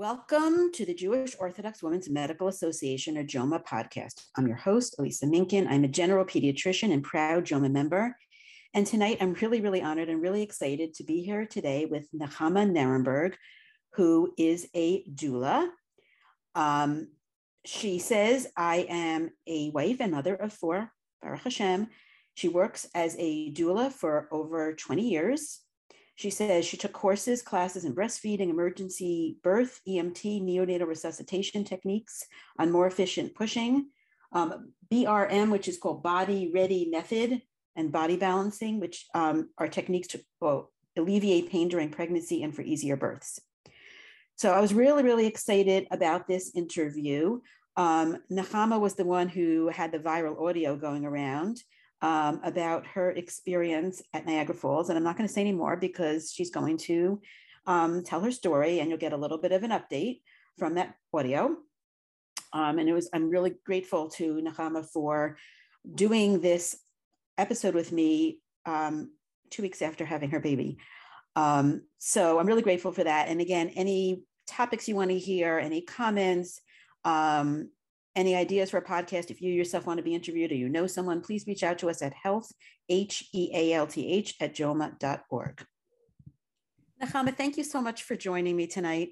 Welcome to the Jewish Orthodox Women's Medical Association, or JOMA podcast. I'm your host, Elisa Minkin. I'm a general pediatrician and proud JOMA member. And tonight, I'm really, really honored and really excited to be here today with Nechama Nirenberg, who is a doula. Um, she says, I am a wife and mother of four, Baruch Hashem. She works as a doula for over 20 years. She says she took courses, classes in breastfeeding, emergency birth, EMT, neonatal resuscitation techniques on more efficient pushing, um, BRM, which is called Body Ready Method, and body balancing, which um, are techniques to alleviate pain during pregnancy and for easier births. So I was really, really excited about this interview. Um, Nechama was the one who had the viral audio going around um, about her experience at Niagara Falls. And I'm not going to say any more because she's going to um, tell her story and you'll get a little bit of an update from that audio. Um, and it was, I'm really grateful to Nechama for doing this episode with me um, two weeks after having her baby. Um, so I'm really grateful for that. And again, any topics you want to hear, any comments, um, any ideas for a podcast, if you yourself want to be interviewed or you know someone, please reach out to us at health, H E A L T H, at joma.org. Nechama, thank you so much for joining me tonight.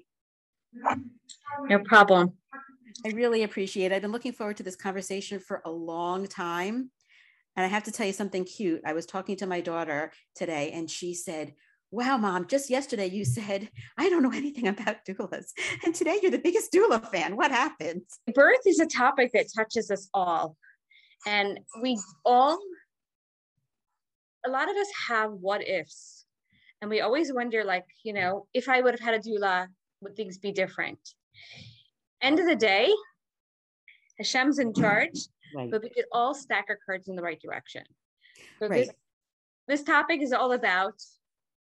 No problem. I really appreciate it. I've been looking forward to this conversation for a long time. And I have to tell you something cute. I was talking to my daughter today, and she said, Wow, mom, just yesterday you said, I don't know anything about doulas. And today you're the biggest doula fan. What happened? Birth is a topic that touches us all. And we all, a lot of us have what ifs. And we always wonder, like, you know, if I would have had a doula, would things be different? End of the day, Hashem's in charge, right. but we could all stack our cards in the right direction. So right. this, this topic is all about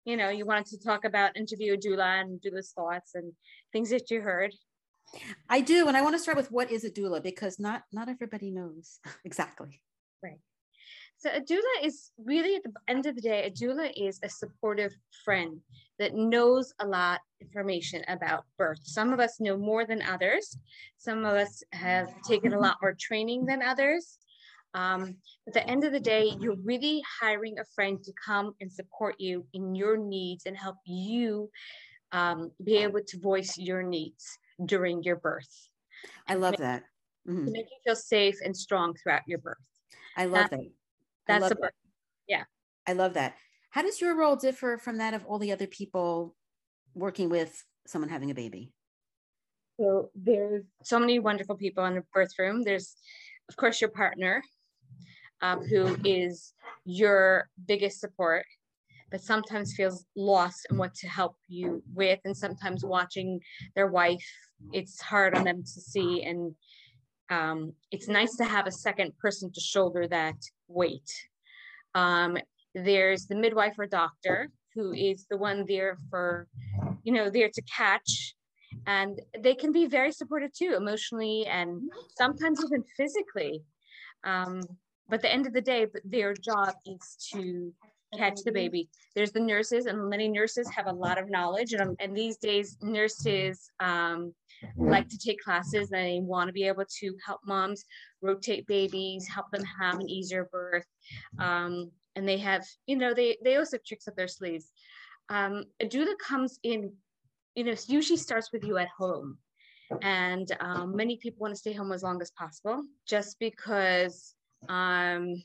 you know, you wanted to talk about interview doula and doula's thoughts and things that you heard. I do, and I want to start with what is a doula because not not everybody knows exactly. Right. So a doula is really at the end of the day, a doula is a supportive friend that knows a lot information about birth. Some of us know more than others. Some of us have taken a lot more training than others. Um, at the end of the day, you're really hiring a friend to come and support you in your needs and help you um, be able to voice your needs during your birth. I love make, that. Mm-hmm. To make you feel safe and strong throughout your birth. I love that. That's love a birth. Yeah. I love that. How does your role differ from that of all the other people working with someone having a baby? So there's so many wonderful people in the birth room. There's, of course, your partner, um, who is your biggest support, but sometimes feels lost in what to help you with. And sometimes watching their wife, it's hard on them to see. And um, it's nice to have a second person to shoulder that weight. Um, there's the midwife or doctor who is the one there for, you know, there to catch and they can be very supportive too emotionally and sometimes even physically um, but the end of the day, their job is to catch the baby. There's the nurses, and many nurses have a lot of knowledge. And, and these days, nurses um, like to take classes and they want to be able to help moms rotate babies, help them have an easier birth. Um, and they have, you know, they, they also tricks up their sleeves. Um, a doula comes in, you know, usually starts with you at home. And um, many people want to stay home as long as possible just because um,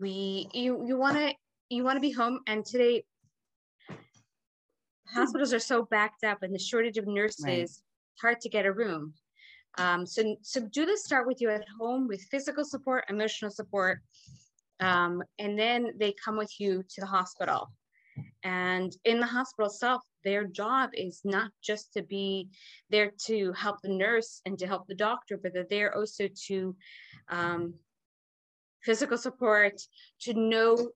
we you you want to you want to be home, and today hospitals are so backed up, and the shortage of nurses. Right. Hard to get a room. Um, so, so doulas start with you at home with physical support, emotional support, um, and then they come with you to the hospital. And in the hospital itself, their job is not just to be there to help the nurse and to help the doctor, but they're there also to um, physical support, to know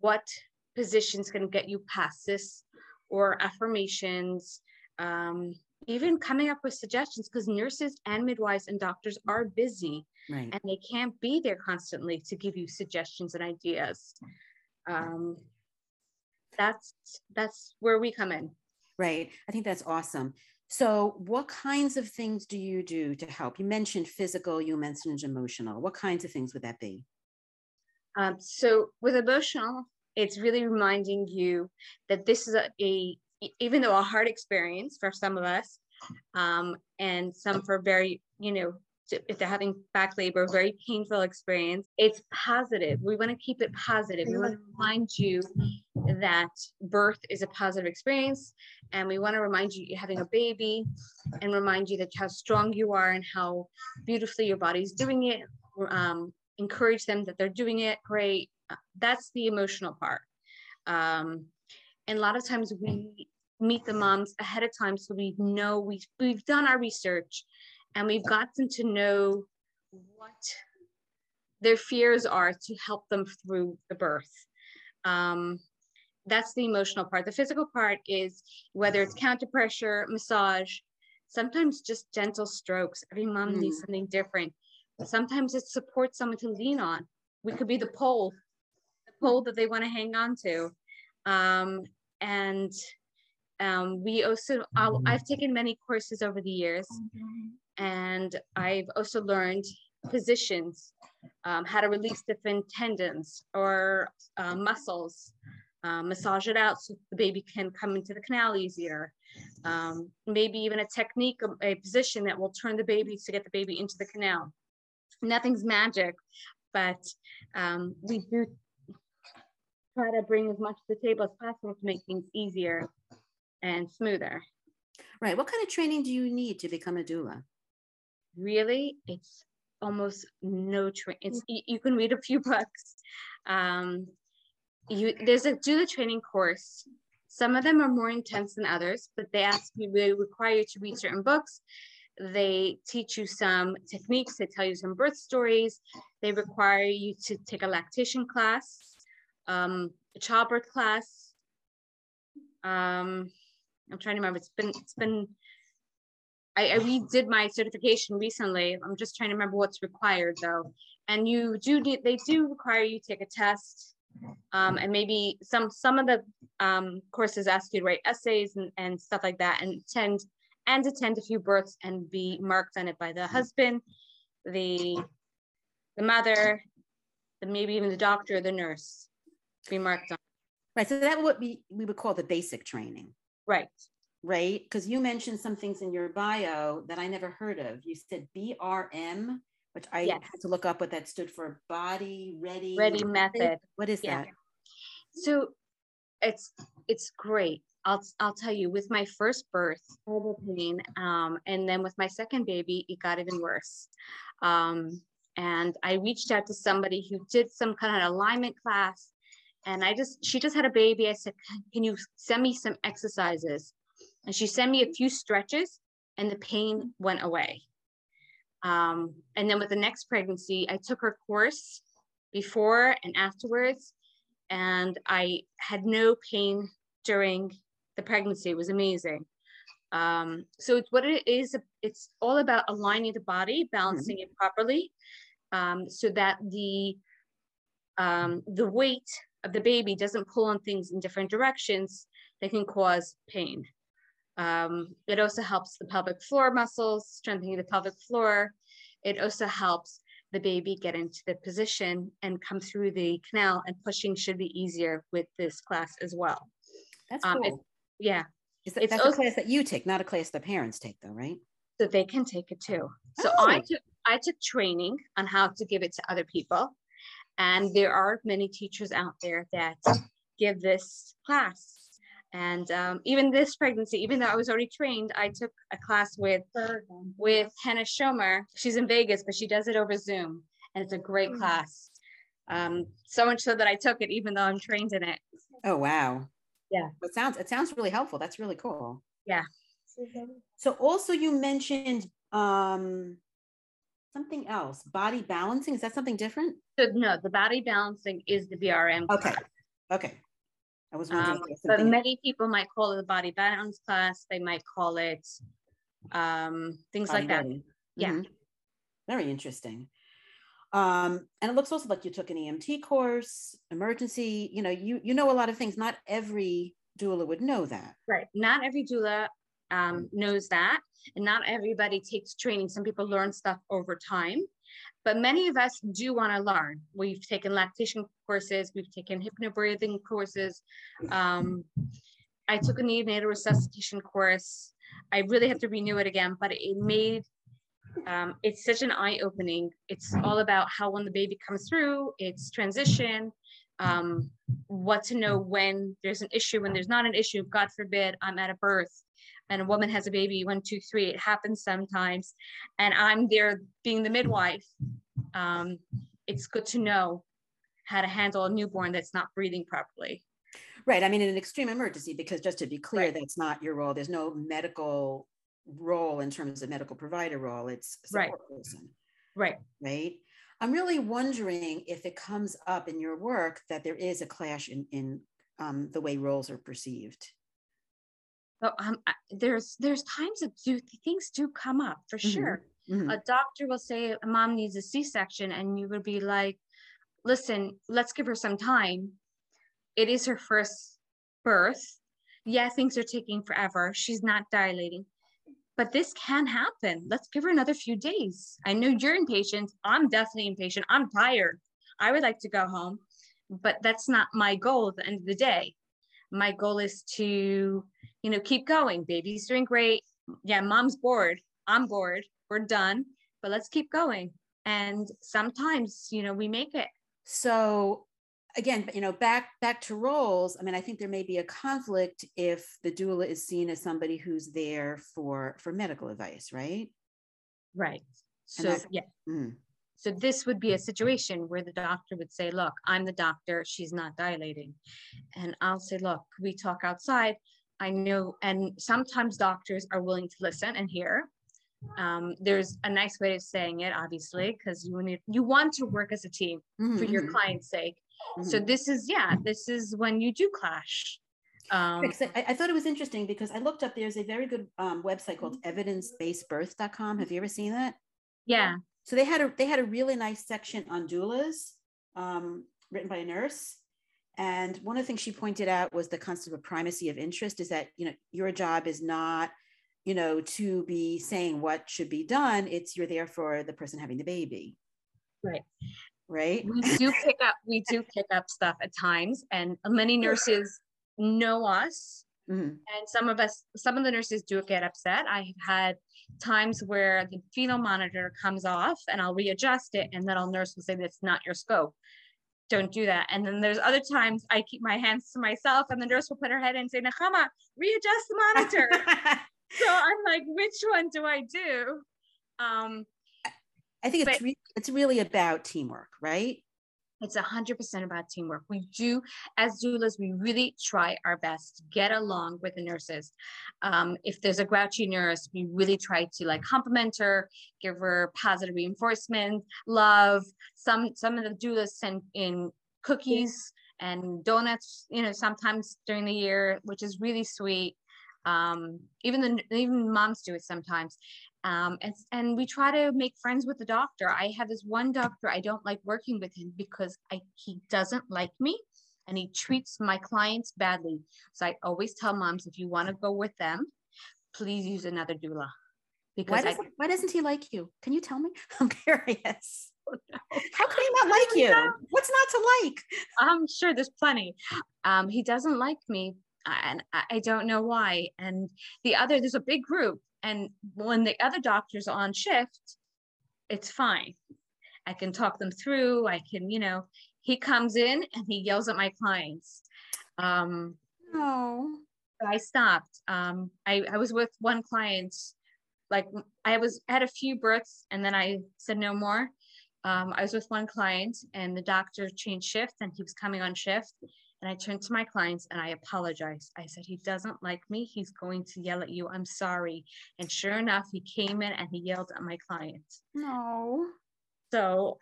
what positions can get you past this or affirmations, um, even coming up with suggestions because nurses and midwives and doctors are busy right. and they can't be there constantly to give you suggestions and ideas. Um, that's that's where we come in. Right. I think that's awesome. So, what kinds of things do you do to help? You mentioned physical, you mentioned emotional. What kinds of things would that be? Um, so, with emotional, it's really reminding you that this is a, a even though a hard experience for some of us, um, and some for very, you know, if they're having back labor, very painful experience, it's positive. We want to keep it positive. We want to remind you that birth is a positive experience. And we want to remind you you're having a baby and remind you that how strong you are and how beautifully your body's doing it. Um, encourage them that they're doing it great. That's the emotional part. Um, and a lot of times we meet the moms ahead of time so we know we've, we've done our research and we've gotten to know what their fears are to help them through the birth. Um, that's the emotional part. The physical part is whether it's counter pressure, massage, sometimes just gentle strokes. Every mom mm. needs something different. Sometimes it supports someone to lean on. We could be the pole, the pole that they want to hang on to. Um, and um, we also, I've taken many courses over the years, and I've also learned positions, um, how to release different tendons or uh, muscles, uh, massage it out so the baby can come into the canal easier. Um, maybe even a technique, a position that will turn the baby to get the baby into the canal. Nothing's magic, but um, we do try to bring as much to the table as possible to make things easier and smoother. Right. What kind of training do you need to become a doula? Really, it's almost no training. You can read a few books. Um, you there's a doula training course. Some of them are more intense than others, but they ask you they require you to read certain books. They teach you some techniques. They tell you some birth stories. They require you to take a lactation class, um, a childbirth class. Um, I'm trying to remember. It's been it's been. I, I redid my certification recently. I'm just trying to remember what's required though. And you do need, they do require you to take a test, um, and maybe some some of the um, courses ask you to write essays and, and stuff like that, and attend and attend a few births and be marked on it by the husband, the the mother, the maybe even the doctor or the nurse, be marked on. Right. So that would be we would call the basic training. Right. Right. Because you mentioned some things in your bio that I never heard of. You said BRM, which I yes. had to look up what that stood for body ready. Ready method. What is yeah. that? So it's it's great. I'll I'll tell you, with my first birth, horrible pain, um, and then with my second baby, it got even worse. Um, and I reached out to somebody who did some kind of alignment class and I just, she just had a baby. I said, can you send me some exercises? And she sent me a few stretches and the pain went away. Um, and then with the next pregnancy, I took her course before and afterwards, and I had no pain during the pregnancy. It was amazing. Um, so it's what it is. It's all about aligning the body, balancing mm-hmm. it properly, um, so that the um, the weight of the baby doesn't pull on things in different directions that can cause pain. Um, it also helps the pelvic floor muscles, strengthening the pelvic floor. It also helps the baby get into the position and come through the canal and pushing should be easier with this class as well. That's um, cool. It, yeah. Is that, it's that's also, a class that you take, not a class the parents take though, right? So they can take it too. So oh. I took I took training on how to give it to other people. And there are many teachers out there that give this class. And um, even this pregnancy, even though I was already trained, I took a class with with Hannah Schomer. She's in Vegas, but she does it over Zoom, and it's a great hmm. class. Um, so much so that I took it, even though I'm trained in it. Oh wow! Yeah. It sounds it sounds really helpful. That's really cool. Yeah. So also you mentioned um something else, body balancing. Is that something different? So no, the body balancing is the BRM. Okay. Okay. I was wondering. Um, but many people might call it the body balance class. They might call it um, things like that. Yeah. Mm-hmm. Very interesting. Um, and it looks also like you took an EMT course, emergency, you know, you you know a lot of things. Not every doula would know that. Right. Not every doula um, knows that. And not everybody takes training. Some people learn stuff over time, but many of us do want to learn. We've taken lactation courses, we've taken hypnobirthing courses. Um, I took a neonatal resuscitation course. I really have to renew it again, but it made um, it's such an eye opening. It's all about how when the baby comes through, it's transition, um, what to know when there's an issue, when there's not an issue. God forbid, I'm at a birth and a woman has a baby, one, two, three. It happens sometimes. And I'm there being the midwife. Um, it's good to know how to handle a newborn that's not breathing properly. Right. I mean, in an extreme emergency, because just to be clear, right. that's not your role. There's no medical role in terms of medical provider role. It's right. person. Right. Right. I'm really wondering if it comes up in your work that there is a clash in, in um, the way roles are perceived. Well, um, there's there's times that do things do come up for mm-hmm. sure. Mm-hmm. A doctor will say a mom needs a C-section, and you would be like, "Listen, let's give her some time. It is her first birth. Yeah, things are taking forever. She's not dilating but this can happen. Let's give her another few days. I know you're impatient. I'm definitely impatient. I'm tired. I would like to go home, but that's not my goal at the end of the day. My goal is to, you know, keep going. Baby's doing great. Yeah, mom's bored. I'm bored. We're done, but let's keep going. And sometimes, you know, we make it. So again, you know, back back to roles. I mean, I think there may be a conflict if the doula is seen as somebody who's there for for medical advice, right? Right. So yeah. Mm. So this would be a situation where the doctor would say, "Look, I'm the doctor. She's not dilating," and I'll say, "Look, we talk outside." I know, and sometimes doctors are willing to listen and hear. Um, there's a nice way of saying it, obviously, because you need you want to work as a team mm-hmm. for your mm-hmm. client's sake. Mm-hmm. So this is yeah, this is when you do clash. Um, I, I, thought it was interesting because I looked up. There's a very good um, website called evidencebasedbirth.com. Have you ever seen that? Yeah. So they had a they had a really nice section on doulas, um, written by a nurse. And one of the things she pointed out was the concept of primacy of interest is that you know your job is not you know to be saying what should be done. It's you're there for the person having the baby. Right right? We do pick up, we do pick up stuff at times, and many nurses know us. Mm-hmm. And some of us, some of the nurses do get upset. I've had times where the fetal monitor comes off and I'll readjust it, and then I'll nurse will say, That's not your scope. Don't do that. And then there's other times I keep my hands to myself, and the nurse will put her head in and say, Nechama, readjust the monitor. so I'm like, Which one do I do? Um, I think it's but, re- it's really about teamwork, right? It's a hundred percent about teamwork. We do, as doulas, we really try our best to get along with the nurses. Um, if there's a grouchy nurse, we really try to like compliment her, give her positive reinforcement, love. Some some of the doulas send in cookies and donuts, you know, sometimes during the year, which is really sweet. Um, even the even moms do it sometimes. Um, and, and we try to make friends with the doctor. I have this one doctor, I don't like working with him because I, he doesn't like me and he treats my clients badly. So I always tell moms, if you want to go with them, please use another doula. Because why, doesn't, I, why doesn't he like you? Can you tell me? I'm curious. How can he not like you? What's not to like? I'm sure there's plenty. Um, he doesn't like me and I don't know why. And the other, there's a big group and when the other doctor's on shift, it's fine. I can talk them through. I can, you know, he comes in and he yells at my clients. Um, no. I stopped. Um, I, I was with one client, like I was had a few births and then I said no more. Um, I was with one client and the doctor changed shift and he was coming on shift And I turned to my clients and I apologized. I said, He doesn't like me. He's going to yell at you. I'm sorry. And sure enough, he came in and he yelled at my clients. No. So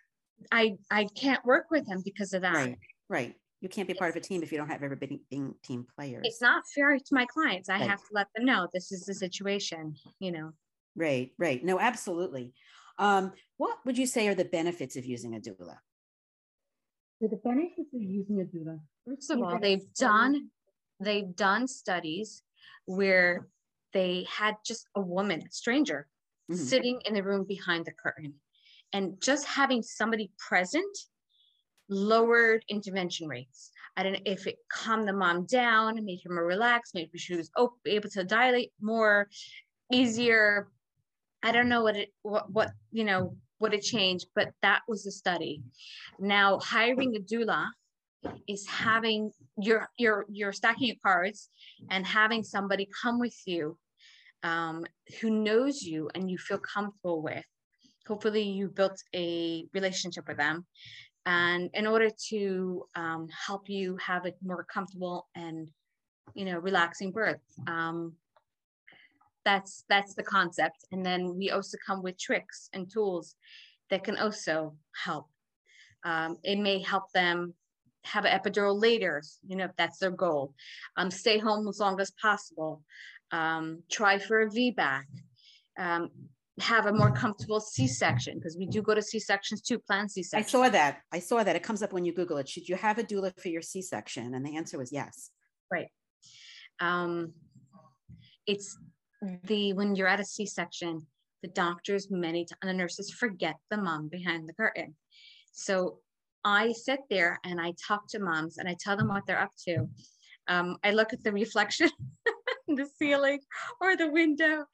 I I can't work with him because of that. Right. Right. You can't be part of a team if you don't have everybody being team players. It's not fair to my clients. I Right. have to let them know this is the situation, you know. Right, right. No, absolutely. Um, what would you say are the benefits of using a doula? So the benefits of using a doula. First of all, they've done they've done studies where they had just a woman, a stranger, Mhm. sitting in the room behind the curtain. And just having somebody present lowered intervention rates. I don't know if it calmed the mom down, made her more relaxed, maybe she was op- able to dilate more easier. I don't know what it what what you know what it changed, but that was the study. Now hiring a doula is having you're you're you're stacking your cards and having somebody come with you um, who knows you and you feel comfortable with hopefully you built a relationship with them and in order to um, help you have a more comfortable and you know relaxing birth um, that's that's the concept and then we also come with tricks and tools that can also help um, it may help them have an epidural later, you know, if that's their goal. Um, stay home as long as possible. Um, try for a VBAC. Um, have a more comfortable C-section because we do go to C-sections too, plan C-section. I saw that. I saw that. It comes up when you Google it. Should you have a doula for your C-section? And the answer was yes. Right. Um, it's the when you're at a C-section, the doctors many times and the nurses forget the mom behind the curtain. So I sit there and I talk to moms and I tell them what they're up to. Um, I look at the reflection in the ceiling or the window,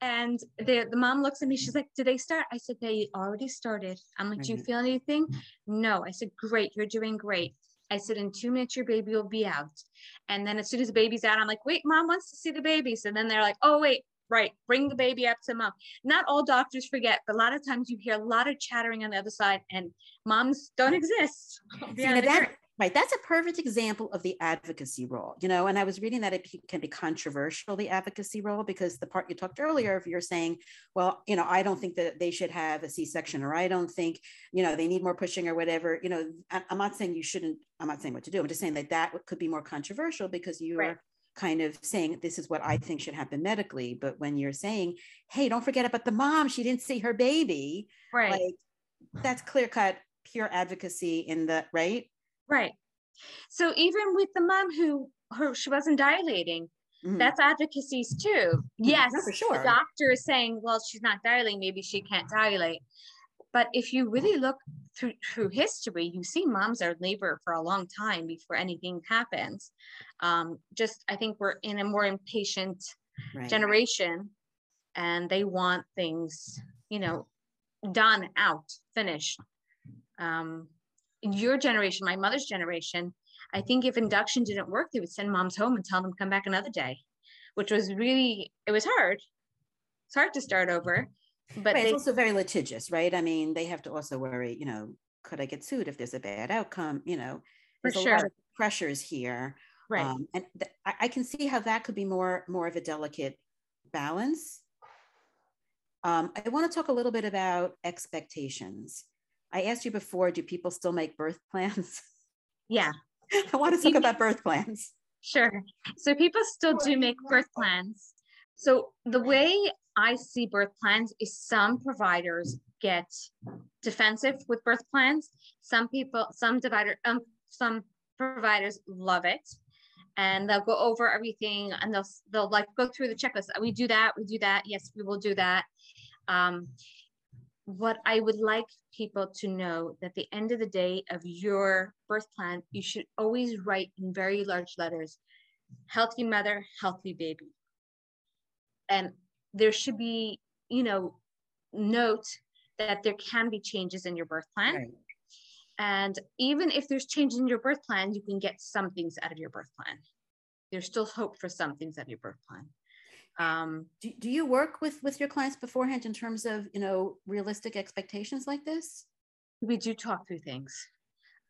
and the the mom looks at me. She's like, "Did they start?" I said, "They already started." I'm like, "Do you feel anything?" No. I said, "Great, you're doing great." I said, "In two minutes, your baby will be out." And then as soon as the baby's out, I'm like, "Wait, mom wants to see the baby." So then they're like, "Oh wait, right, bring the baby up to mom." Not all doctors forget, but a lot of times you hear a lot of chattering on the other side, and moms don't exist. See, that-. Right. That's a perfect example of the advocacy role, you know, and I was reading that it can be controversial, the advocacy role, because the part you talked earlier of you're saying, well, you know, I don't think that they should have a C-section, or I don't think, you know, they need more pushing or whatever, you know, I'm not saying you shouldn't, I'm not saying what to do. I'm just saying that that could be more controversial because you Right. are kind of saying this is what I think should happen medically. But when you're saying, hey, don't forget about the mom, she didn't see her baby, right. like that's clear cut, pure advocacy in the right. Right. So even with the mom who her she wasn't dilating, Mhm. that's advocacies too. Yes, no, for sure. the doctor is saying, well, she's not dilating, maybe she can't dilate. But if you really look through through history, you see moms are in labor for a long time before anything happens. Um, just I think we're in a more impatient right. generation and they want things, you know, done out, finished. Um, your generation, my mother's generation, I think if induction didn't work, they would send moms home and tell them come back another day, which was really, it was hard. It's hard to start over, but Right, they, it's also very litigious, right? I mean, they have to also worry, you know, could I get sued if there's a bad outcome? You know, For there's a lot sure. of pressures here. right, Um, and th- I, I can see how that could be more more of a delicate balance. Um, I want to talk a little bit about expectations. I asked you before, do people still make birth plans? yeah, I want to talk about birth plans. Sure. So people still do make birth plans. So the way I see birth plans is some providers get defensive with birth plans. Some people, some divider, um, some providers love it, and they'll go over everything and they'll they'll like go through the checklist. We do that. We do that. Yes, we will do that. Um, what I would like people to know that the end of the day of your birth plan, you should always write in very large letters, healthy mother, healthy baby. And there should be, you know, note that there can be changes in your birth plan. Right. And even if there's changes in your birth plan, you can get some things out of your birth plan. There's still hope for some things out of your birth plan. Um, Do, do you work with with your clients beforehand in terms of you know realistic expectations like this? we do talk through things.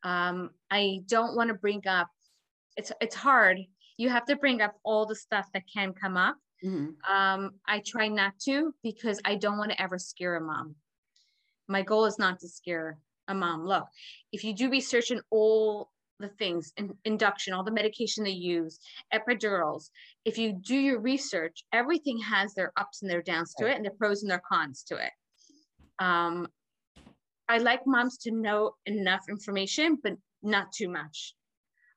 Um, I don't want to bring up it's it's hard. You have to bring up all the stuff that can come up. Mhm. Um, I try not to because I don't want to ever scare a mom. My goal is not to scare a mom. Look, if you do research in all the things, in, induction, all the medication they use, epidurals, if you do your research, everything has their ups and their downs to it and their pros and their cons to it. Um, I like moms to know enough information, but not too much.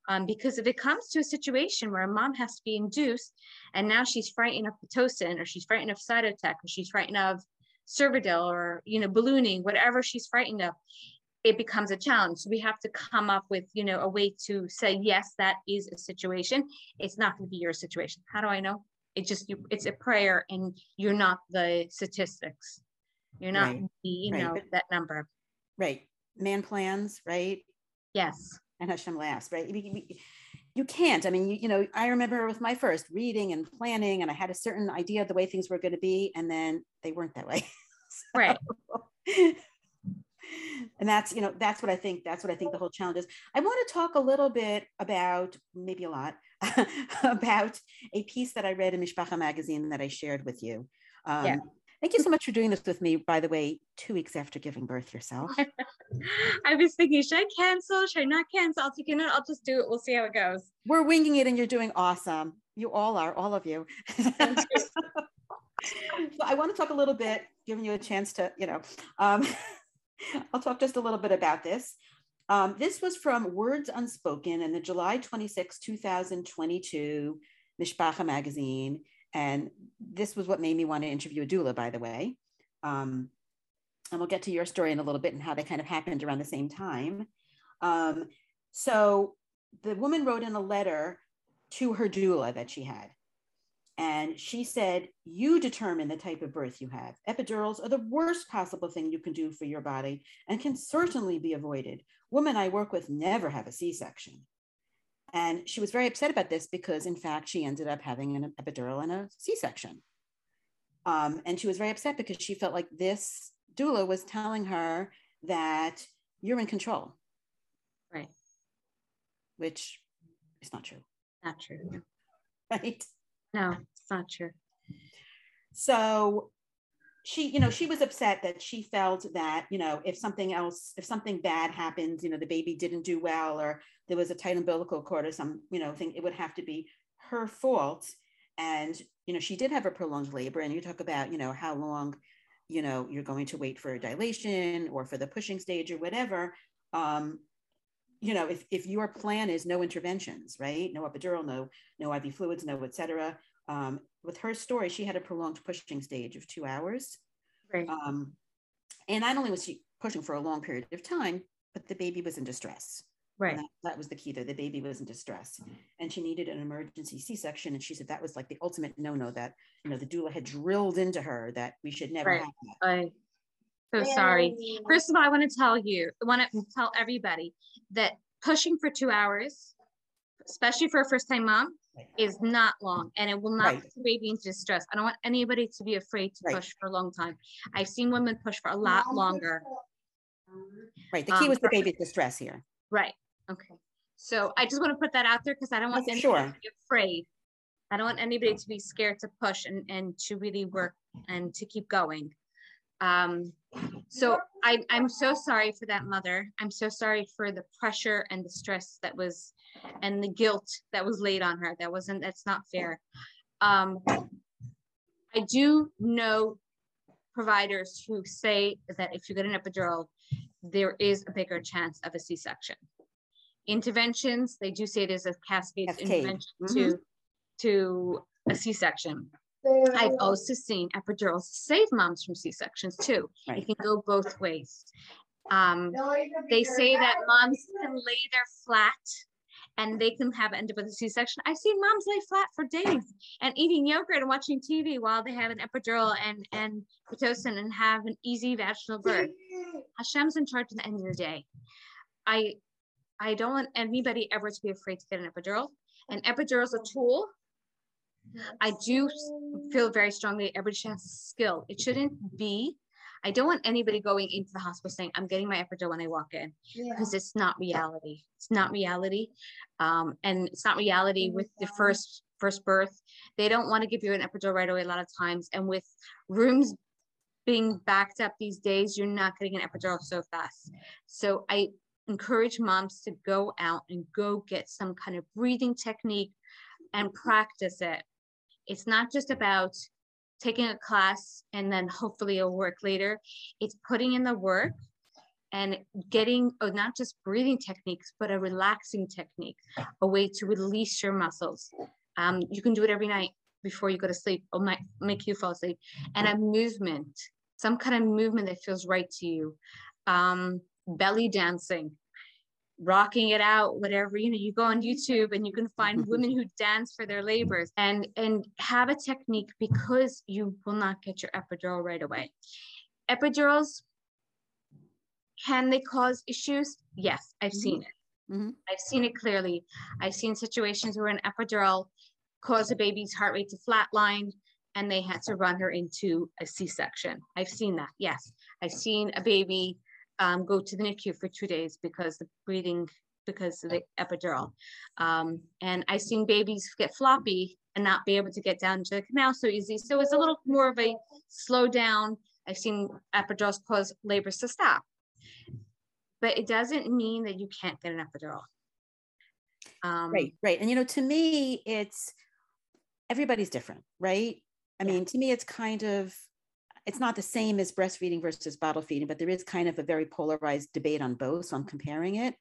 Um, because if it comes to a situation where a mom has to be induced and now she's frightened of Pitocin or she's frightened of Cytotec or she's frightened of Cervidil or, you know, ballooning, whatever she's frightened of, it becomes a challenge. So we have to come up with, you know, a way to say, yes, that is a situation. It's not going to be your situation. How do I know? It just, you, it's a prayer and you're not the statistics. You're not Right, the, you right, know, but- that number. Right. Man plans, right? Yes. and Hashem last, right? You can't. I mean, you, you know, I remember with my first reading and planning, and I had a certain idea of the way things were going to be, and then they weren't that way. Right. and that's, you know, that's what I think. That's what I think the whole challenge is. I want to talk a little bit about, maybe a lot, about a piece that I read in Mishpacha magazine that I shared with you. Um, Yeah. Thank you so much for doing this with me, by the way, two weeks after giving birth yourself. I was thinking, should I cancel? Should I not cancel? I'll take it. I'll just do it. We'll see how it goes. We're winging it and you're doing awesome. You all are, all of you. so I want to talk a little bit, giving you a chance to, you know, um, I'll talk just a little bit about this. Um, this was from Words Unspoken in the July 26, 2022 Mishpacha magazine. And this was what made me want to interview a doula, by the way. Um, and we'll get to your story in a little bit and how they kind of happened around the same time. Um, so the woman wrote in a letter to her doula that she had. And she said, You determine the type of birth you have. Epidurals are the worst possible thing you can do for your body and can certainly be avoided. Women I work with never have a C section. And she was very upset about this because, in fact, she ended up having an epidural and a C section. Um, and she was very upset because she felt like this doula was telling her that you're in control, Right. which is not true, Not true. right? No, it's not true. so she you know she was upset that she felt that you know if something else if something bad happens you know the baby didn't do well or there was a tight umbilical cord or some you know thing it would have to be her fault and you know she did have a prolonged labor and you talk about you know how long you know you're going to wait for a dilation or for the pushing stage or whatever um you know if, if your plan is no interventions right no epidural no no iv fluids no et cetera um, with her story, she had a prolonged pushing stage of two hours. Right. Um, and not only was she pushing for a long period of time, but the baby was in distress. Right. That, that was the key there. The baby was in distress and she needed an emergency C section. And she said that was like the ultimate no no that, you know, the doula had drilled into her that we should never Right. have that. I so sorry. First of all, I want to tell you, I want to tell everybody that pushing for two hours, especially for a first time mom, is not long and it will not Right. put the baby into distress. I don't want anybody to be afraid to Right. push for a long time. I've seen women push for a lot longer. Right. The key Um, was the baby's distress here. Right. Okay. So I just want to put that out there because I don't want anybody sure. to be afraid. I don't want anybody to be scared to push and, and to really work and to keep going. Um, so I, I'm so sorry for that mother. I'm so sorry for the pressure and the stress that was, and the guilt that was laid on her. That wasn't, that's not fair. Um, I do know providers who say that if you get an epidural, there is a bigger chance of a C-section. Interventions, they do say there's a cascade Cascade. intervention to, to a C-section. I've also seen epidurals save moms from C-sections too. It can go both ways. Um, they say that moms can lay there flat and they can have ended with a C-section. I've seen moms lay flat for days and eating yogurt and watching TV while they have an epidural and and pitocin and have an easy vaginal birth. Hashem's in charge at the end of the day. I I don't want anybody ever to be afraid to get an epidural. An epidural is a tool. I do feel very strongly everybody should have a skill. It shouldn't be I don't want anybody going into the hospital saying, I'm getting my epidural when I walk in, Yeah. because it's not reality. It's not reality. Um, and it's not reality with the first first birth. They don't want to give you an epidural right away a lot of times. And with rooms being backed up these days, you're not getting an epidural so fast. So I encourage moms to go out and go get some kind of breathing technique and practice it. It's not just about taking a class and then hopefully it'll work later. It's putting in the work and getting oh, not just breathing techniques, but a relaxing technique, a way to release your muscles. Um, you can do it every night before you go to sleep. It might make you fall asleep. And a movement, some kind of movement that feels right to you. Um, belly dancing, rocking it out, whatever, you know, you go on YouTube and you can find women who dance for their labors and and have a technique because you will not get your epidural right away. Epidurals, can they cause issues? Yes, I've seen it. Mhm. I've seen it clearly. I've seen situations where an epidural caused a baby's heart rate to flatline and they had to run her into a C-section. I've seen that, yes. I've seen a baby um, go to the NICU for two days because the breathing, because of the epidural. Um, and I've seen babies get floppy and not be able to get down to the canal so easy. So it's a little more of a slow down. I've seen epidurals cause labors to stop. But it doesn't mean that you can't get an epidural. Um, Right, right. And you know, to me, it's everybody's different, right? I Yeah. mean, to me, it's kind of it's not the same as breastfeeding versus bottle feeding, but there is kind of a very polarized debate on both. So I'm comparing it.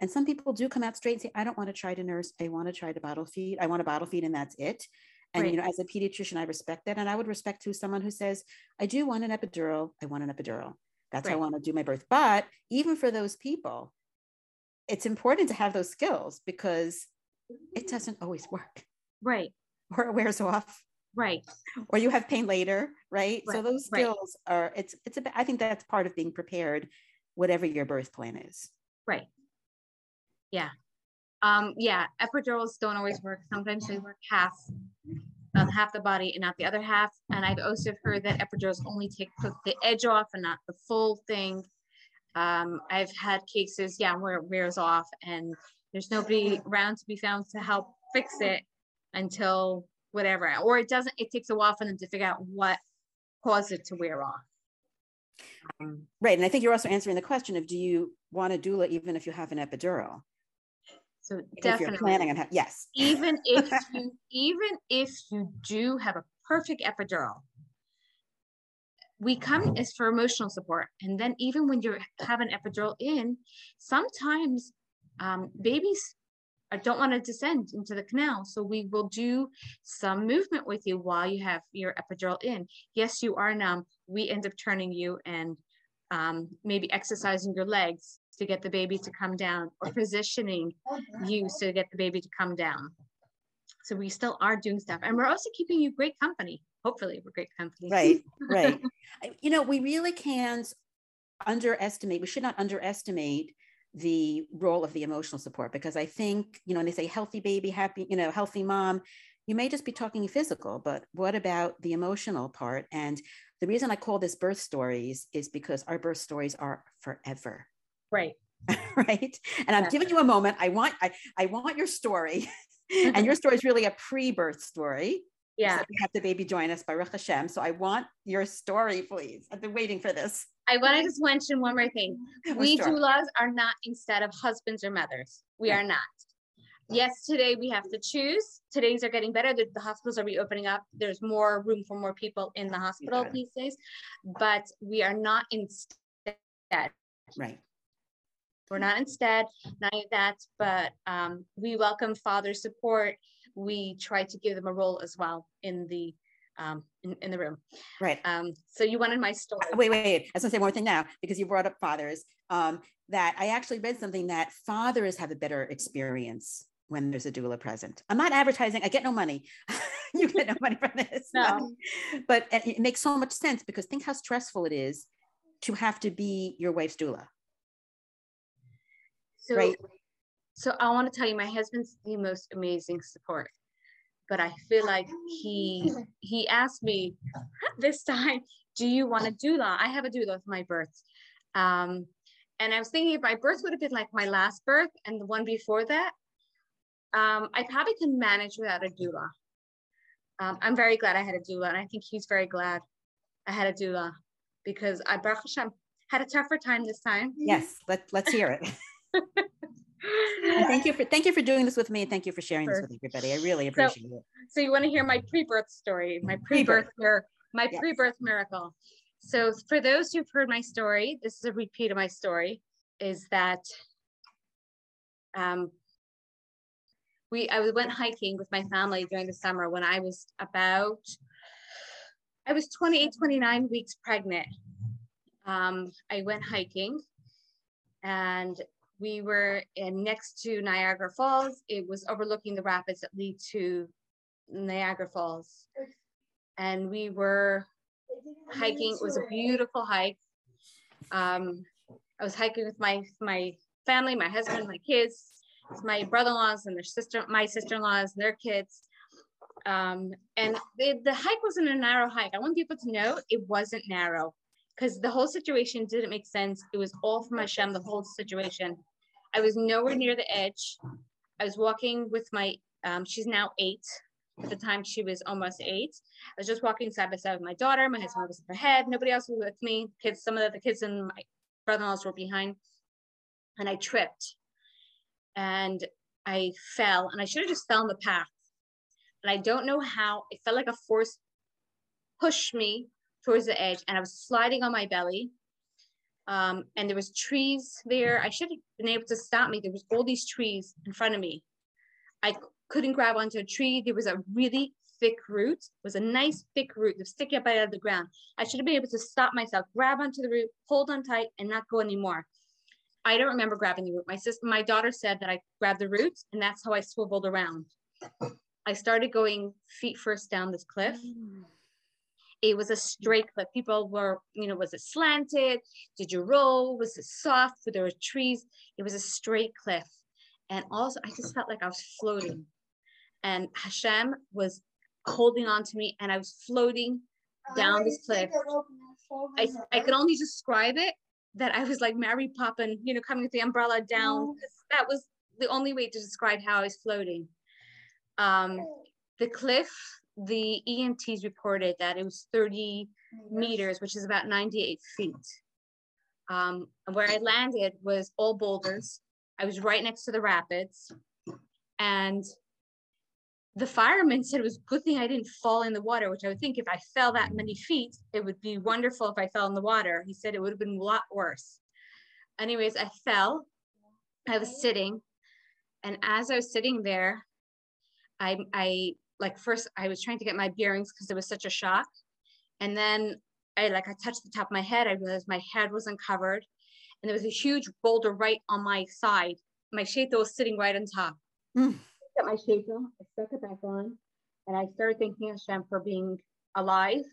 And some people do come out straight and say, I don't want to try to nurse. I want to try to bottle feed. I want to bottle feed and that's it. And Right. you know, as a pediatrician, I respect that. And I would respect to someone who says, I do want an epidural. I want an epidural. That's how I want to do my birth. But even for those people, it's important to have those skills because it doesn't always work Right, or it wears off right. or you have pain later right, so Right, those right. skills are it's it's a i think that's part of being prepared whatever your birth plan is Right. Yeah. Um, yeah, epidurals don't always work. Sometimes they work half, um, half the body and not the other half. And I've also heard that epidurals only take the- the edge off and not the full thing. Um, I've had cases, yeah, where it wears off and there's nobody around to be found to help fix it until whatever, or it doesn't, it takes a while for them to figure out what caused it to wear off. Um, right and i think you're also answering the question of do you want a doula even if you have an epidural so if definitely. you're planning on ha- yes even if you even if you do have a perfect epidural we come as for emotional support and then even when you have an epidural in sometimes um, babies uh, don't want to descend into the canal so we will do some movement with you while you have your epidural in yes you are numb we end up turning you and um, maybe exercising your legs to get the baby to come down or positioning you to get the baby to come down. So we still are doing stuff. And we're also keeping you great company. Hopefully, we're great company. right right you know we really can't underestimate we should not underestimate the role of the emotional support because i think you know when they say healthy baby happy you know healthy mom you may just be talking physical but what about the emotional part? And the reason i call this birth stories is because our birth stories are forever. Right. right? And i'm giving you a moment. I want i, I want your story. And mm-hmm. your story is really a pre-birth story Yeah. We have the baby join us Baruch Hashem. So I want your story, please. I've been waiting for this. I want to just mention one more thing. We Sure. doulas are not instead of husbands or mothers. We Yeah. are not. Yes, today we have to choose. Today's are getting better. The, the hospitals are reopening up. There's more room for more people in the hospital these days, but we are not instead. Right. We're not instead, none of that, but um, we welcome father support. We try to give them a role as well in the um, in, in the room. Right. Um, so you wanted my story. Wait, wait, wait. I was gonna say one more thing now because you brought up fathers. Um, that I actually read something that fathers have a better experience when there's a doula present. I'm not advertising, I get no money. you get no money from this. No. But it it makes so much sense because think how stressful it is to have to be your wife's doula. So, Right. So I want to tell you, my husband's the most amazing support. But I feel like he he asked me this time do you want a doula? I have a doula with my birth. Um, and I was thinking if my birth would have been like my last birth and the one before that, um, I probably can manage without a doula. Um, I'm very glad I had a doula, and I think he's very glad I had a doula because I, Baruch Hashem, had a tougher time this time. Yes, let, let's hear it. thank you for thank you for doing this with me and thank you for sharing this with everybody. I really appreciate so, it. So you want to hear my pre-birth story, my pre-birth, pre-birth. my yes. pre-birth miracle. So for those who've heard my story, this is a repeat of my story, is that um, we I went hiking with my family during the summer when I was about I was 28, 29 weeks pregnant. Um, I went hiking and we were next to Niagara Falls. It was overlooking the rapids that lead to Niagara Falls. And we were hiking. It was a beautiful hike. Um, I was hiking with my my family, my husband, my kids, my brother-in-laws and their sister, my sister-in-laws and their kids. Um, and the, the hike wasn't a narrow hike. I want people to know it wasn't narrow because the whole situation didn't make sense. It was all from Hashem, the whole situation. I was nowhere near the edge. I was walking with my, um, she's now eight. At the time, she was almost eight. I was just walking side by side with my daughter. My husband was ahead. Nobody else was with me. Kids, some of the kids and my brother-in-laws were behind. And I tripped and I fell and I should have just fell in the path. And I don't know how, it felt like a force pushed me towards the edge and I was sliding on my belly. Um, and there was trees there. I should have been able to stop me. There was all these trees in front of me. I couldn't grab onto a tree. There was a really thick root. It was a nice thick root that was sticking up out of the ground. I should have been able to stop myself, grab onto the root, hold on tight, and not go anymore. I don't remember grabbing the root. My sister, my daughter said that I grabbed the root, and that's how I swiveled around. I started going feet first down this cliff. It was a straight cliff. People were, you know, was it slanted? Did you roll? Was it soft? Were there trees? It was a straight cliff. And also, I just felt like I was floating. And Hashem was holding on to me, and I was floating down this cliff. I, I could only describe it that I was like Mary Poppins, you know, coming with the umbrella down. Oh. That was the only way to describe how I was floating. Um, the cliff, the EMTs reported that it was 30 meters, which is about 98 feet. Um, where I landed was all boulders. I was right next to the rapids. And the fireman said it was a good thing I didn't fall in the water, which I would think if I fell that many feet, it would be wonderful if I fell in the water. He said it would have been a lot worse. Anyways, I fell. I was sitting. And as I was sitting there, I, I like first I was trying to get my bearings because it was such a shock. And then I like I touched the top of my head. I realized my head wasn't covered. And there was a huge boulder right on my side. My shaitel was sitting right on top. Mm at my shaitel, I stuck it back on, and I started thanking Hashem for being alive.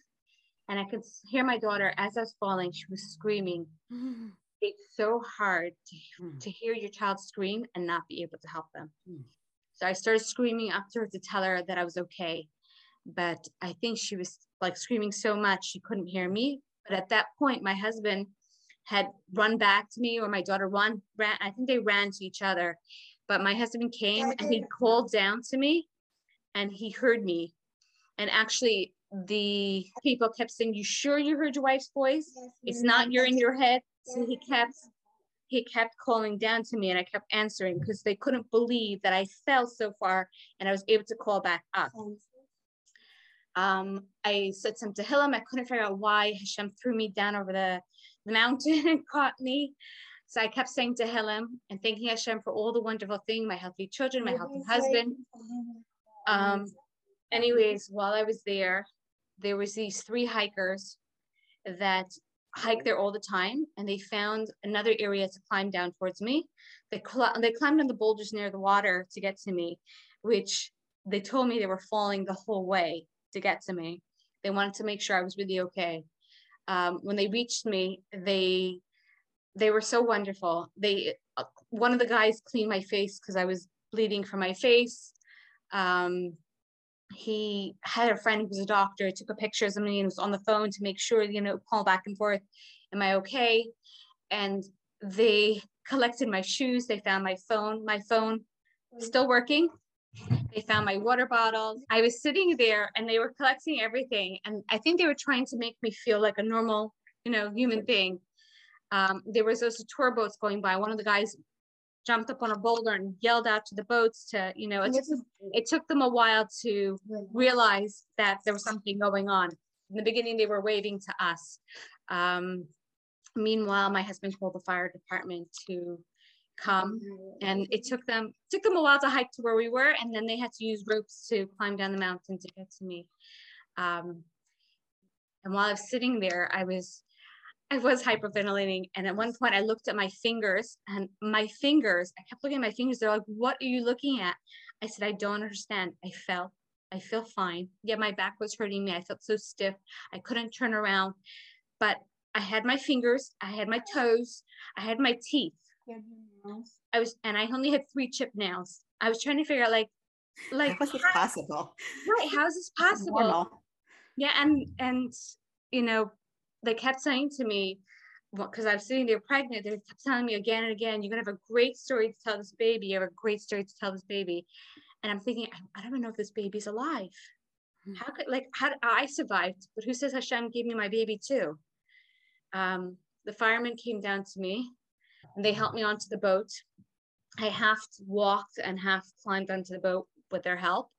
And I could hear my daughter as I was falling, she was screaming. Mm. It's so hard to, mm. to hear your child scream and not be able to help them. So I started screaming after her to tell her that I was okay. But I think she was like screaming so much she couldn't hear me. But at that point, my husband had run back to me, or my daughter run ran. I think they ran to each other, but my husband came and he called down to me and he heard me. And actually, the people kept saying, You sure you heard your wife's voice? It's not you're in your head. So he kept he kept calling down to me and I kept answering because they couldn't believe that I fell so far and I was able to call back up. Um, I said some Tehillim. I couldn't figure out why Hashem threw me down over the, the mountain and caught me. So I kept saying Tehillim and thanking Hashem for all the wonderful thing, my healthy children, my healthy husband. Um, anyways, while I was there, there was these three hikers that hike there all the time and they found another area to climb down towards me. They, cl- they climbed on the boulders near the water to get to me, which they told me they were falling the whole way to get to me. They wanted to make sure I was really okay. Um, when they reached me, they they were so wonderful. They uh, one of the guys cleaned my face because I was bleeding from my face. Um, he had a friend who was a doctor, took a picture of me and was on the phone to make sure, you know, call back and forth, am I okay? And they collected my shoes, they found my phone, my phone still working. They found my water bottle. I was sitting there and they were collecting everything. And I think they were trying to make me feel like a normal, you know, human being. Um, there was those tour boats going by. One of the guys jumped up on a boulder and yelled out to the boats to, you know, it took, it took them a while to realize that there was something going on. In the beginning, they were waving to us. Um, meanwhile, my husband called the fire department to come and it took them took them a while to hike to where we were and then they had to use ropes to climb down the mountain to get to me um, and while i was sitting there i was i was hyperventilating and at one point i looked at my fingers and my fingers i kept looking at my fingers they're like what are you looking at i said i don't understand i felt i feel fine yeah my back was hurting me i felt so stiff i couldn't turn around but i had my fingers i had my toes i had my teeth I was, and I only had three chip nails. I was trying to figure out, like, like how is this possible? Right? How is this possible? Normal. Yeah, and and you know, they kept saying to me, because I was sitting there pregnant, they kept telling me again and again, "You're gonna have a great story to tell this baby. You have a great story to tell this baby." And I'm thinking, I, I don't even know if this baby's alive. Hmm. How could like how I survived? But who says Hashem gave me my baby too? Um, the firemen came down to me and they helped me onto the boat. I half walked and half climbed onto the boat with their help.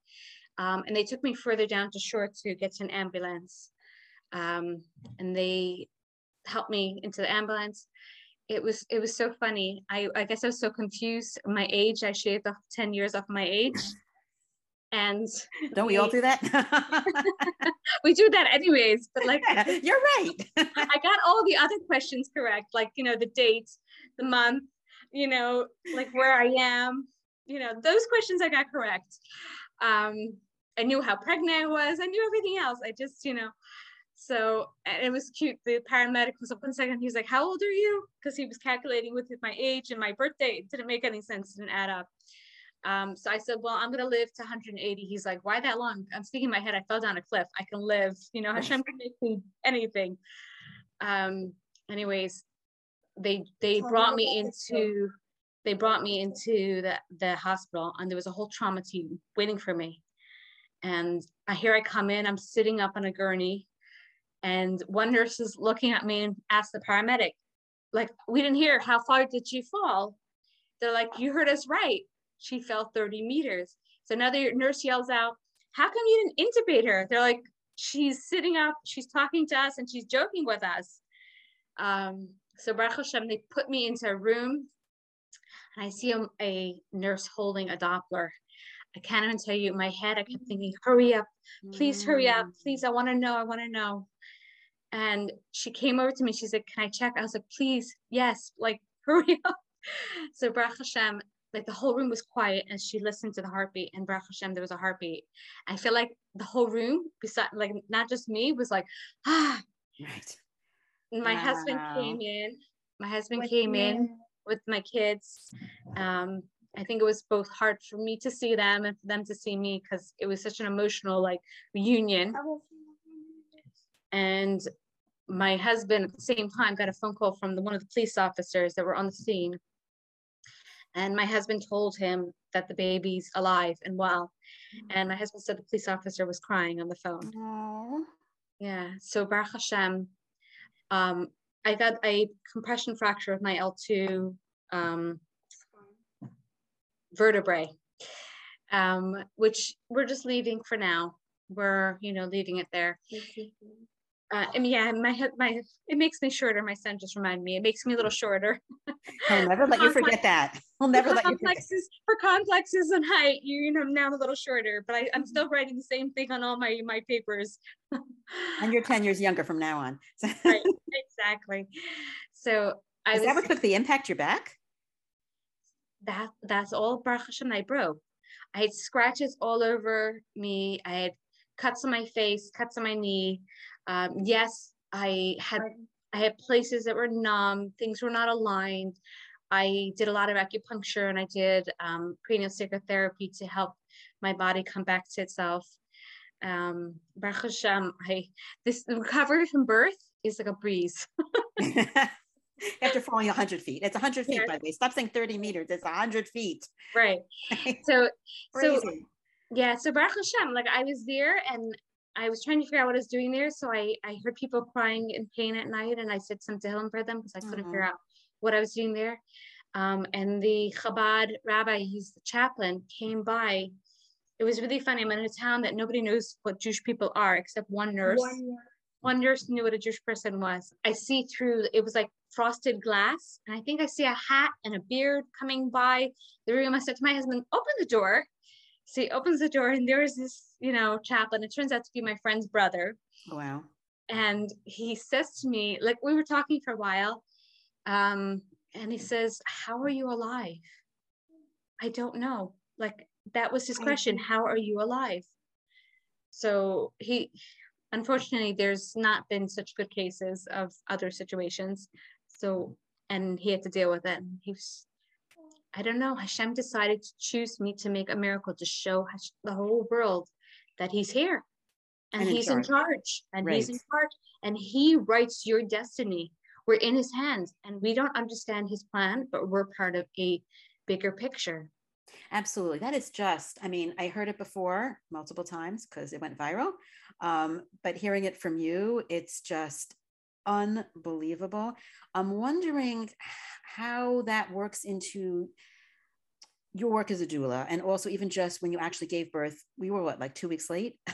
Um, and they took me further down to shore to get to an ambulance. Um, and they helped me into the ambulance. It was it was so funny. I, I guess I was so confused. My age, I shaved off 10 years off my age. And don't we all do that? we do that anyways, but like you're right. I got all the other questions correct, like you know, the date, the month, you know, like where I am, you know, those questions I got correct. Um, I knew how pregnant I was. I knew everything else. I just, you know, so it was cute. The paramedic was up one second. He was like, "How old are you?" Because he was calculating with my age and my birthday. It didn't make any sense. It Didn't add up. Um, so I said, "Well, I'm gonna live to 180." He's like, "Why that long?" I'm speaking in my head. I fell down a cliff. I can live. You know, Hashem can make me anything. Um, anyways, they they brought me into they brought me into the, the hospital and there was a whole trauma team waiting for me and I, here i come in i'm sitting up on a gurney and one nurse is looking at me and asked the paramedic like we didn't hear how far did she fall? They're like you heard us right. She fell 30 meters. So another nurse yells out how come you didn't intubate her? They're like she's sitting up she's talking to us and she's joking with us. Um, so Baruch Hashem, they put me into a room and I see a, a nurse holding a Doppler. I can't even tell you in my head, I kept thinking, hurry up, please hurry up, mm. please, I want to know, I want to know. And she came over to me, she said, Can I check? I was like, please, yes, like hurry up. So Baruch Hashem, like the whole room was quiet and she listened to the heartbeat and Baruch Hashem, there was a heartbeat. I feel like the whole room, beside like not just me, was like, ah. Right my wow. husband came in. My husband with came me. in with my kids. Um, I think it was both hard for me to see them and for them to see me because it was such an emotional like reunion. And my husband at the same time got a phone call from the, one of the police officers that were on the scene. And my husband told him that the baby's alive and well. And my husband said the police officer was crying on the phone. Aww. Yeah. So Baruch Hashem, um, I got a compression fracture of my L2 um, vertebrae, um, which we're just leaving for now. We're, you know, leaving it there. Uh, and yeah, my my it makes me shorter. My son just reminded me. It makes me a little shorter. I'll never let you forget that. I'll never let you forget. For complexes and height, you, you know, now I'm a little shorter, but I, I'm still writing the same thing on all my my papers. and you're 10 years younger from now on. right, exactly. So I Is was, that what took the impact your back? That that's all Baruch Hashem I broke. I had scratches all over me. I had cuts on my face, cuts on my knee. Um, yes, I had I had places that were numb, things were not aligned. I did a lot of acupuncture and I did um, cranial sacral therapy to help my body come back to itself. um, Baruch Hashem, I this recovery from birth is like a breeze. After falling 100 feet, it's 100 feet, yeah. by the way. Stop saying 30 meters, it's 100 feet. Right. So, so yeah, so Baruch Hashem, like I was there and I was trying to figure out what I was doing there. So I, I heard people crying in pain at night and I said some Tehillim for them because I couldn't mm-hmm. figure out what I was doing there. Um, and the Chabad rabbi, he's the chaplain, came by. It was really funny. I'm in a town that nobody knows what Jewish people are except one nurse. One, one nurse knew what a Jewish person was. I see through, it was like frosted glass. And I think I see a hat and a beard coming by the room. I said to my husband, open the door. So he opens the door and there is this, you know, chaplain. It turns out to be my friend's brother. Wow. And he says to me, like we were talking for a while, um, and he says, How are you alive? I don't know. Like that was his question. How are you alive? So he, unfortunately, there's not been such good cases of other situations. So, and he had to deal with it. He was, I don't know, Hashem decided to choose me to make a miracle to show the whole world that he's here and, and he's in charge. in charge and right. he's in charge and he writes your destiny we're in his hands and we don't understand his plan, but we're part of a bigger picture. Absolutely. That is just, I mean, I heard it before multiple times because it went viral. Um, but hearing it from you, it's just unbelievable. I'm wondering how that works into your work as a doula and also even just when you actually gave birth, we were what, like two weeks late?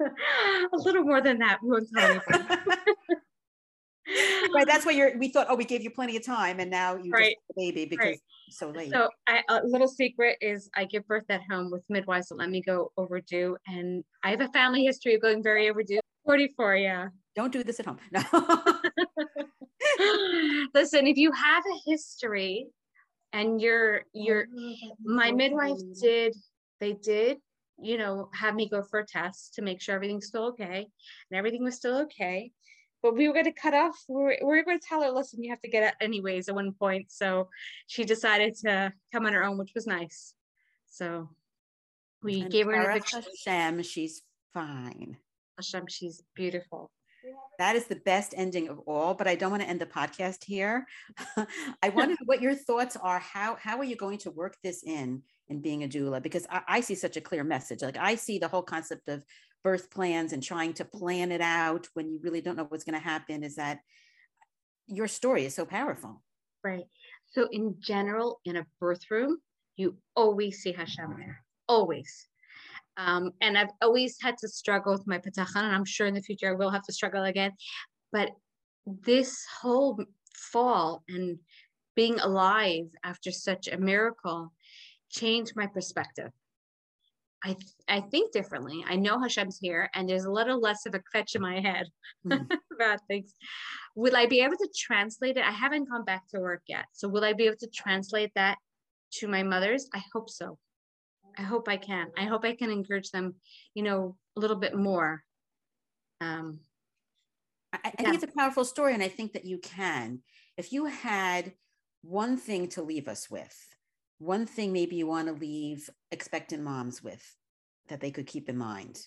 a little more than that. We won't tell right. That's why you're. We thought, oh, we gave you plenty of time, and now you right. just baby because right. so late. So, I, a little secret is I give birth at home with midwives that let me go overdue, and I have a family history of going very overdue. Forty-four, yeah. Don't do this at home. No. Listen, if you have a history, and you're you're, my midwife did. They did you know, have me go for a test to make sure everything's still okay. And everything was still okay but we were going to cut off we were, we were going to tell her listen you have to get it anyways at one point so she decided to come on her own which was nice so we and gave her an Hashem, she's fine Hashem, she's beautiful that is the best ending of all but i don't want to end the podcast here i wonder what your thoughts are how how are you going to work this in in being a doula because I, I see such a clear message like i see the whole concept of birth plans and trying to plan it out when you really don't know what's going to happen is that your story is so powerful. Right. So in general, in a birth room, you always see Hashem there, always. Um, and I've always had to struggle with my bitachon, and I'm sure in the future I will have to struggle again. But this whole fall and being alive after such a miracle changed my perspective. I I think differently. I know Hashem's here, and there's a little less of a fetch in my head mm. about things. Will I be able to translate it? I haven't gone back to work yet, so will I be able to translate that to my mothers? I hope so. I hope I can. I hope I can encourage them, you know, a little bit more. Um, I, I yeah. think it's a powerful story, and I think that you can. If you had one thing to leave us with, one thing maybe you want to leave expectant moms with that they could keep in mind?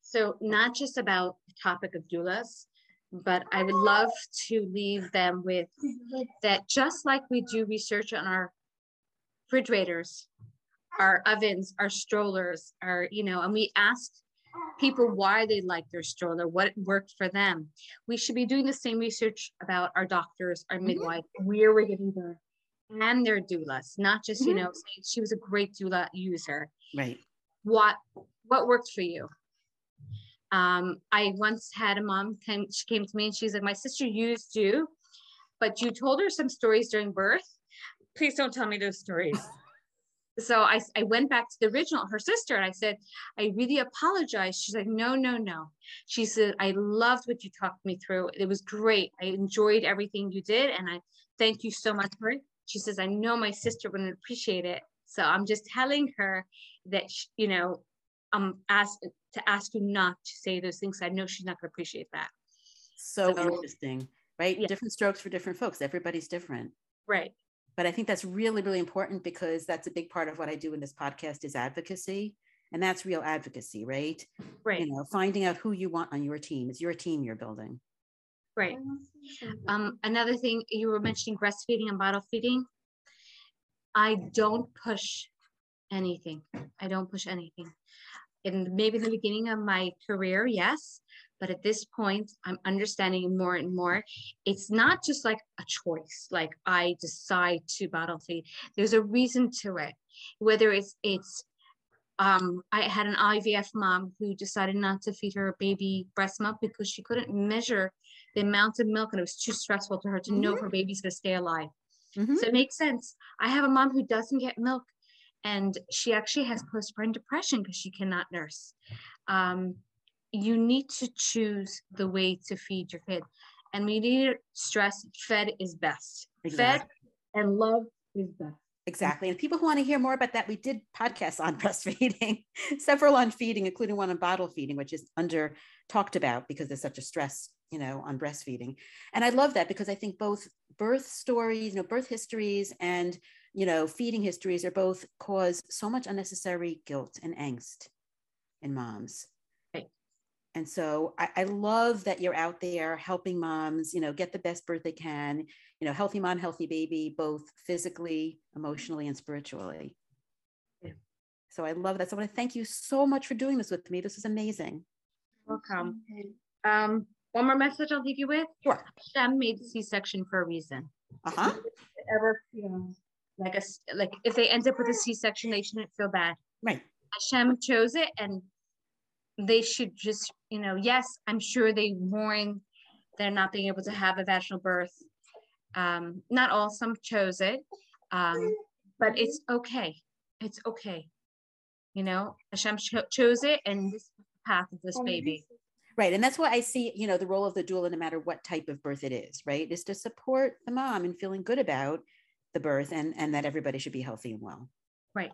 So, not just about the topic of doulas, but I would love to leave them with that just like we do research on our refrigerators, our ovens, our strollers, our, you know, and we ask people why they like their stroller, what worked for them. We should be doing the same research about our doctors, our mm-hmm. midwife, where we're getting the and their doulas, not just, mm-hmm. you know, she was a great doula user. Right. What what worked for you? Um, I once had a mom came, she came to me and she's like, My sister used you, but you told her some stories during birth. Please don't tell me those stories. So I, I went back to the original, her sister, and I said, I really apologize. She's like, No, no, no. She said, I loved what you talked me through. It was great. I enjoyed everything you did. And I thank you so much for it she says, I know my sister wouldn't appreciate it. So I'm just telling her that, she, you know, I'm asked to ask you not to say those things. I know she's not going to appreciate that. So, so interesting, right? Yeah. Different strokes for different folks. Everybody's different. Right. But I think that's really, really important because that's a big part of what I do in this podcast is advocacy And that's real advocacy, right? Right. You know, finding out who you want on your team. It's your team you're building. Right. Um, another thing you were mentioning breastfeeding and bottle feeding. I don't push anything. I don't push anything. And maybe in the beginning of my career, yes. But at this point, I'm understanding more and more. It's not just like a choice, like I decide to bottle feed. There's a reason to it. Whether it's it's um, I had an IVF mom who decided not to feed her baby breast milk because she couldn't measure the amount of milk and it was too stressful to her to know if her baby's going to stay alive. Mhm. So it makes sense. I have a mom who doesn't get milk and she actually has postpartum depression because she cannot nurse. Um, you need to choose the way to feed your kid. And we need to stress fed is best. Fed and love Is best. Exactly. And people who want to hear more about that, we did podcasts on breastfeeding, several on feeding, including one on bottle feeding, which is under talked about because there's such a stress, you know, on breastfeeding. And I love that because I think both birth stories, you know, birth histories and, you know, feeding histories are both cause so much unnecessary guilt and angst in moms. And so I, I love that you're out there helping moms, you know, get the best birth they can, you know, healthy mom, healthy baby, both physically, emotionally, and spiritually. Yeah. So I love that. So I want to thank you so much for doing this with me. This is amazing. Welcome. Um, one more message I'll leave you with. Sure. Hashem made C-section for a reason. Uh-huh. Ever, you know, like a like if they end up with a C-section, they shouldn't feel bad. Right. Hashem chose it, and they should just, you know, yes, I'm sure they mourn they're not being able to have a vaginal birth. Um, not all, some chose it, um, but it's okay. It's okay. You know, Hashem cho- chose it, and this path of this baby. Right. And that's why I see, you know, the role of the doula, no matter what type of birth it is, right, is to support the mom and feeling good about the birth and, and that everybody should be healthy and well. Right.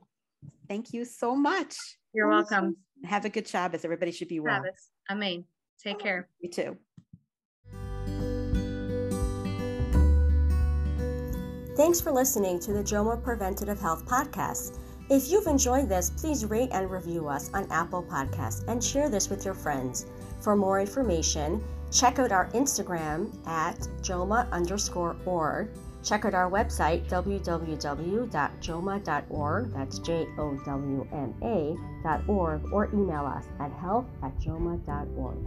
Thank you so much. You're welcome, Have a good Shabbos. Everybody should be well. Travis. Amen. Take care. You too. Thanks for listening to the JOMA Preventative Health Podcast. If you've enjoyed this, please rate and review us on Apple Podcasts and share this with your friends. For more information, check out our Instagram at JOMA underscore org. Check out our website, www.joma.org, that's J O W M A dot org, or email us at health at joma.org.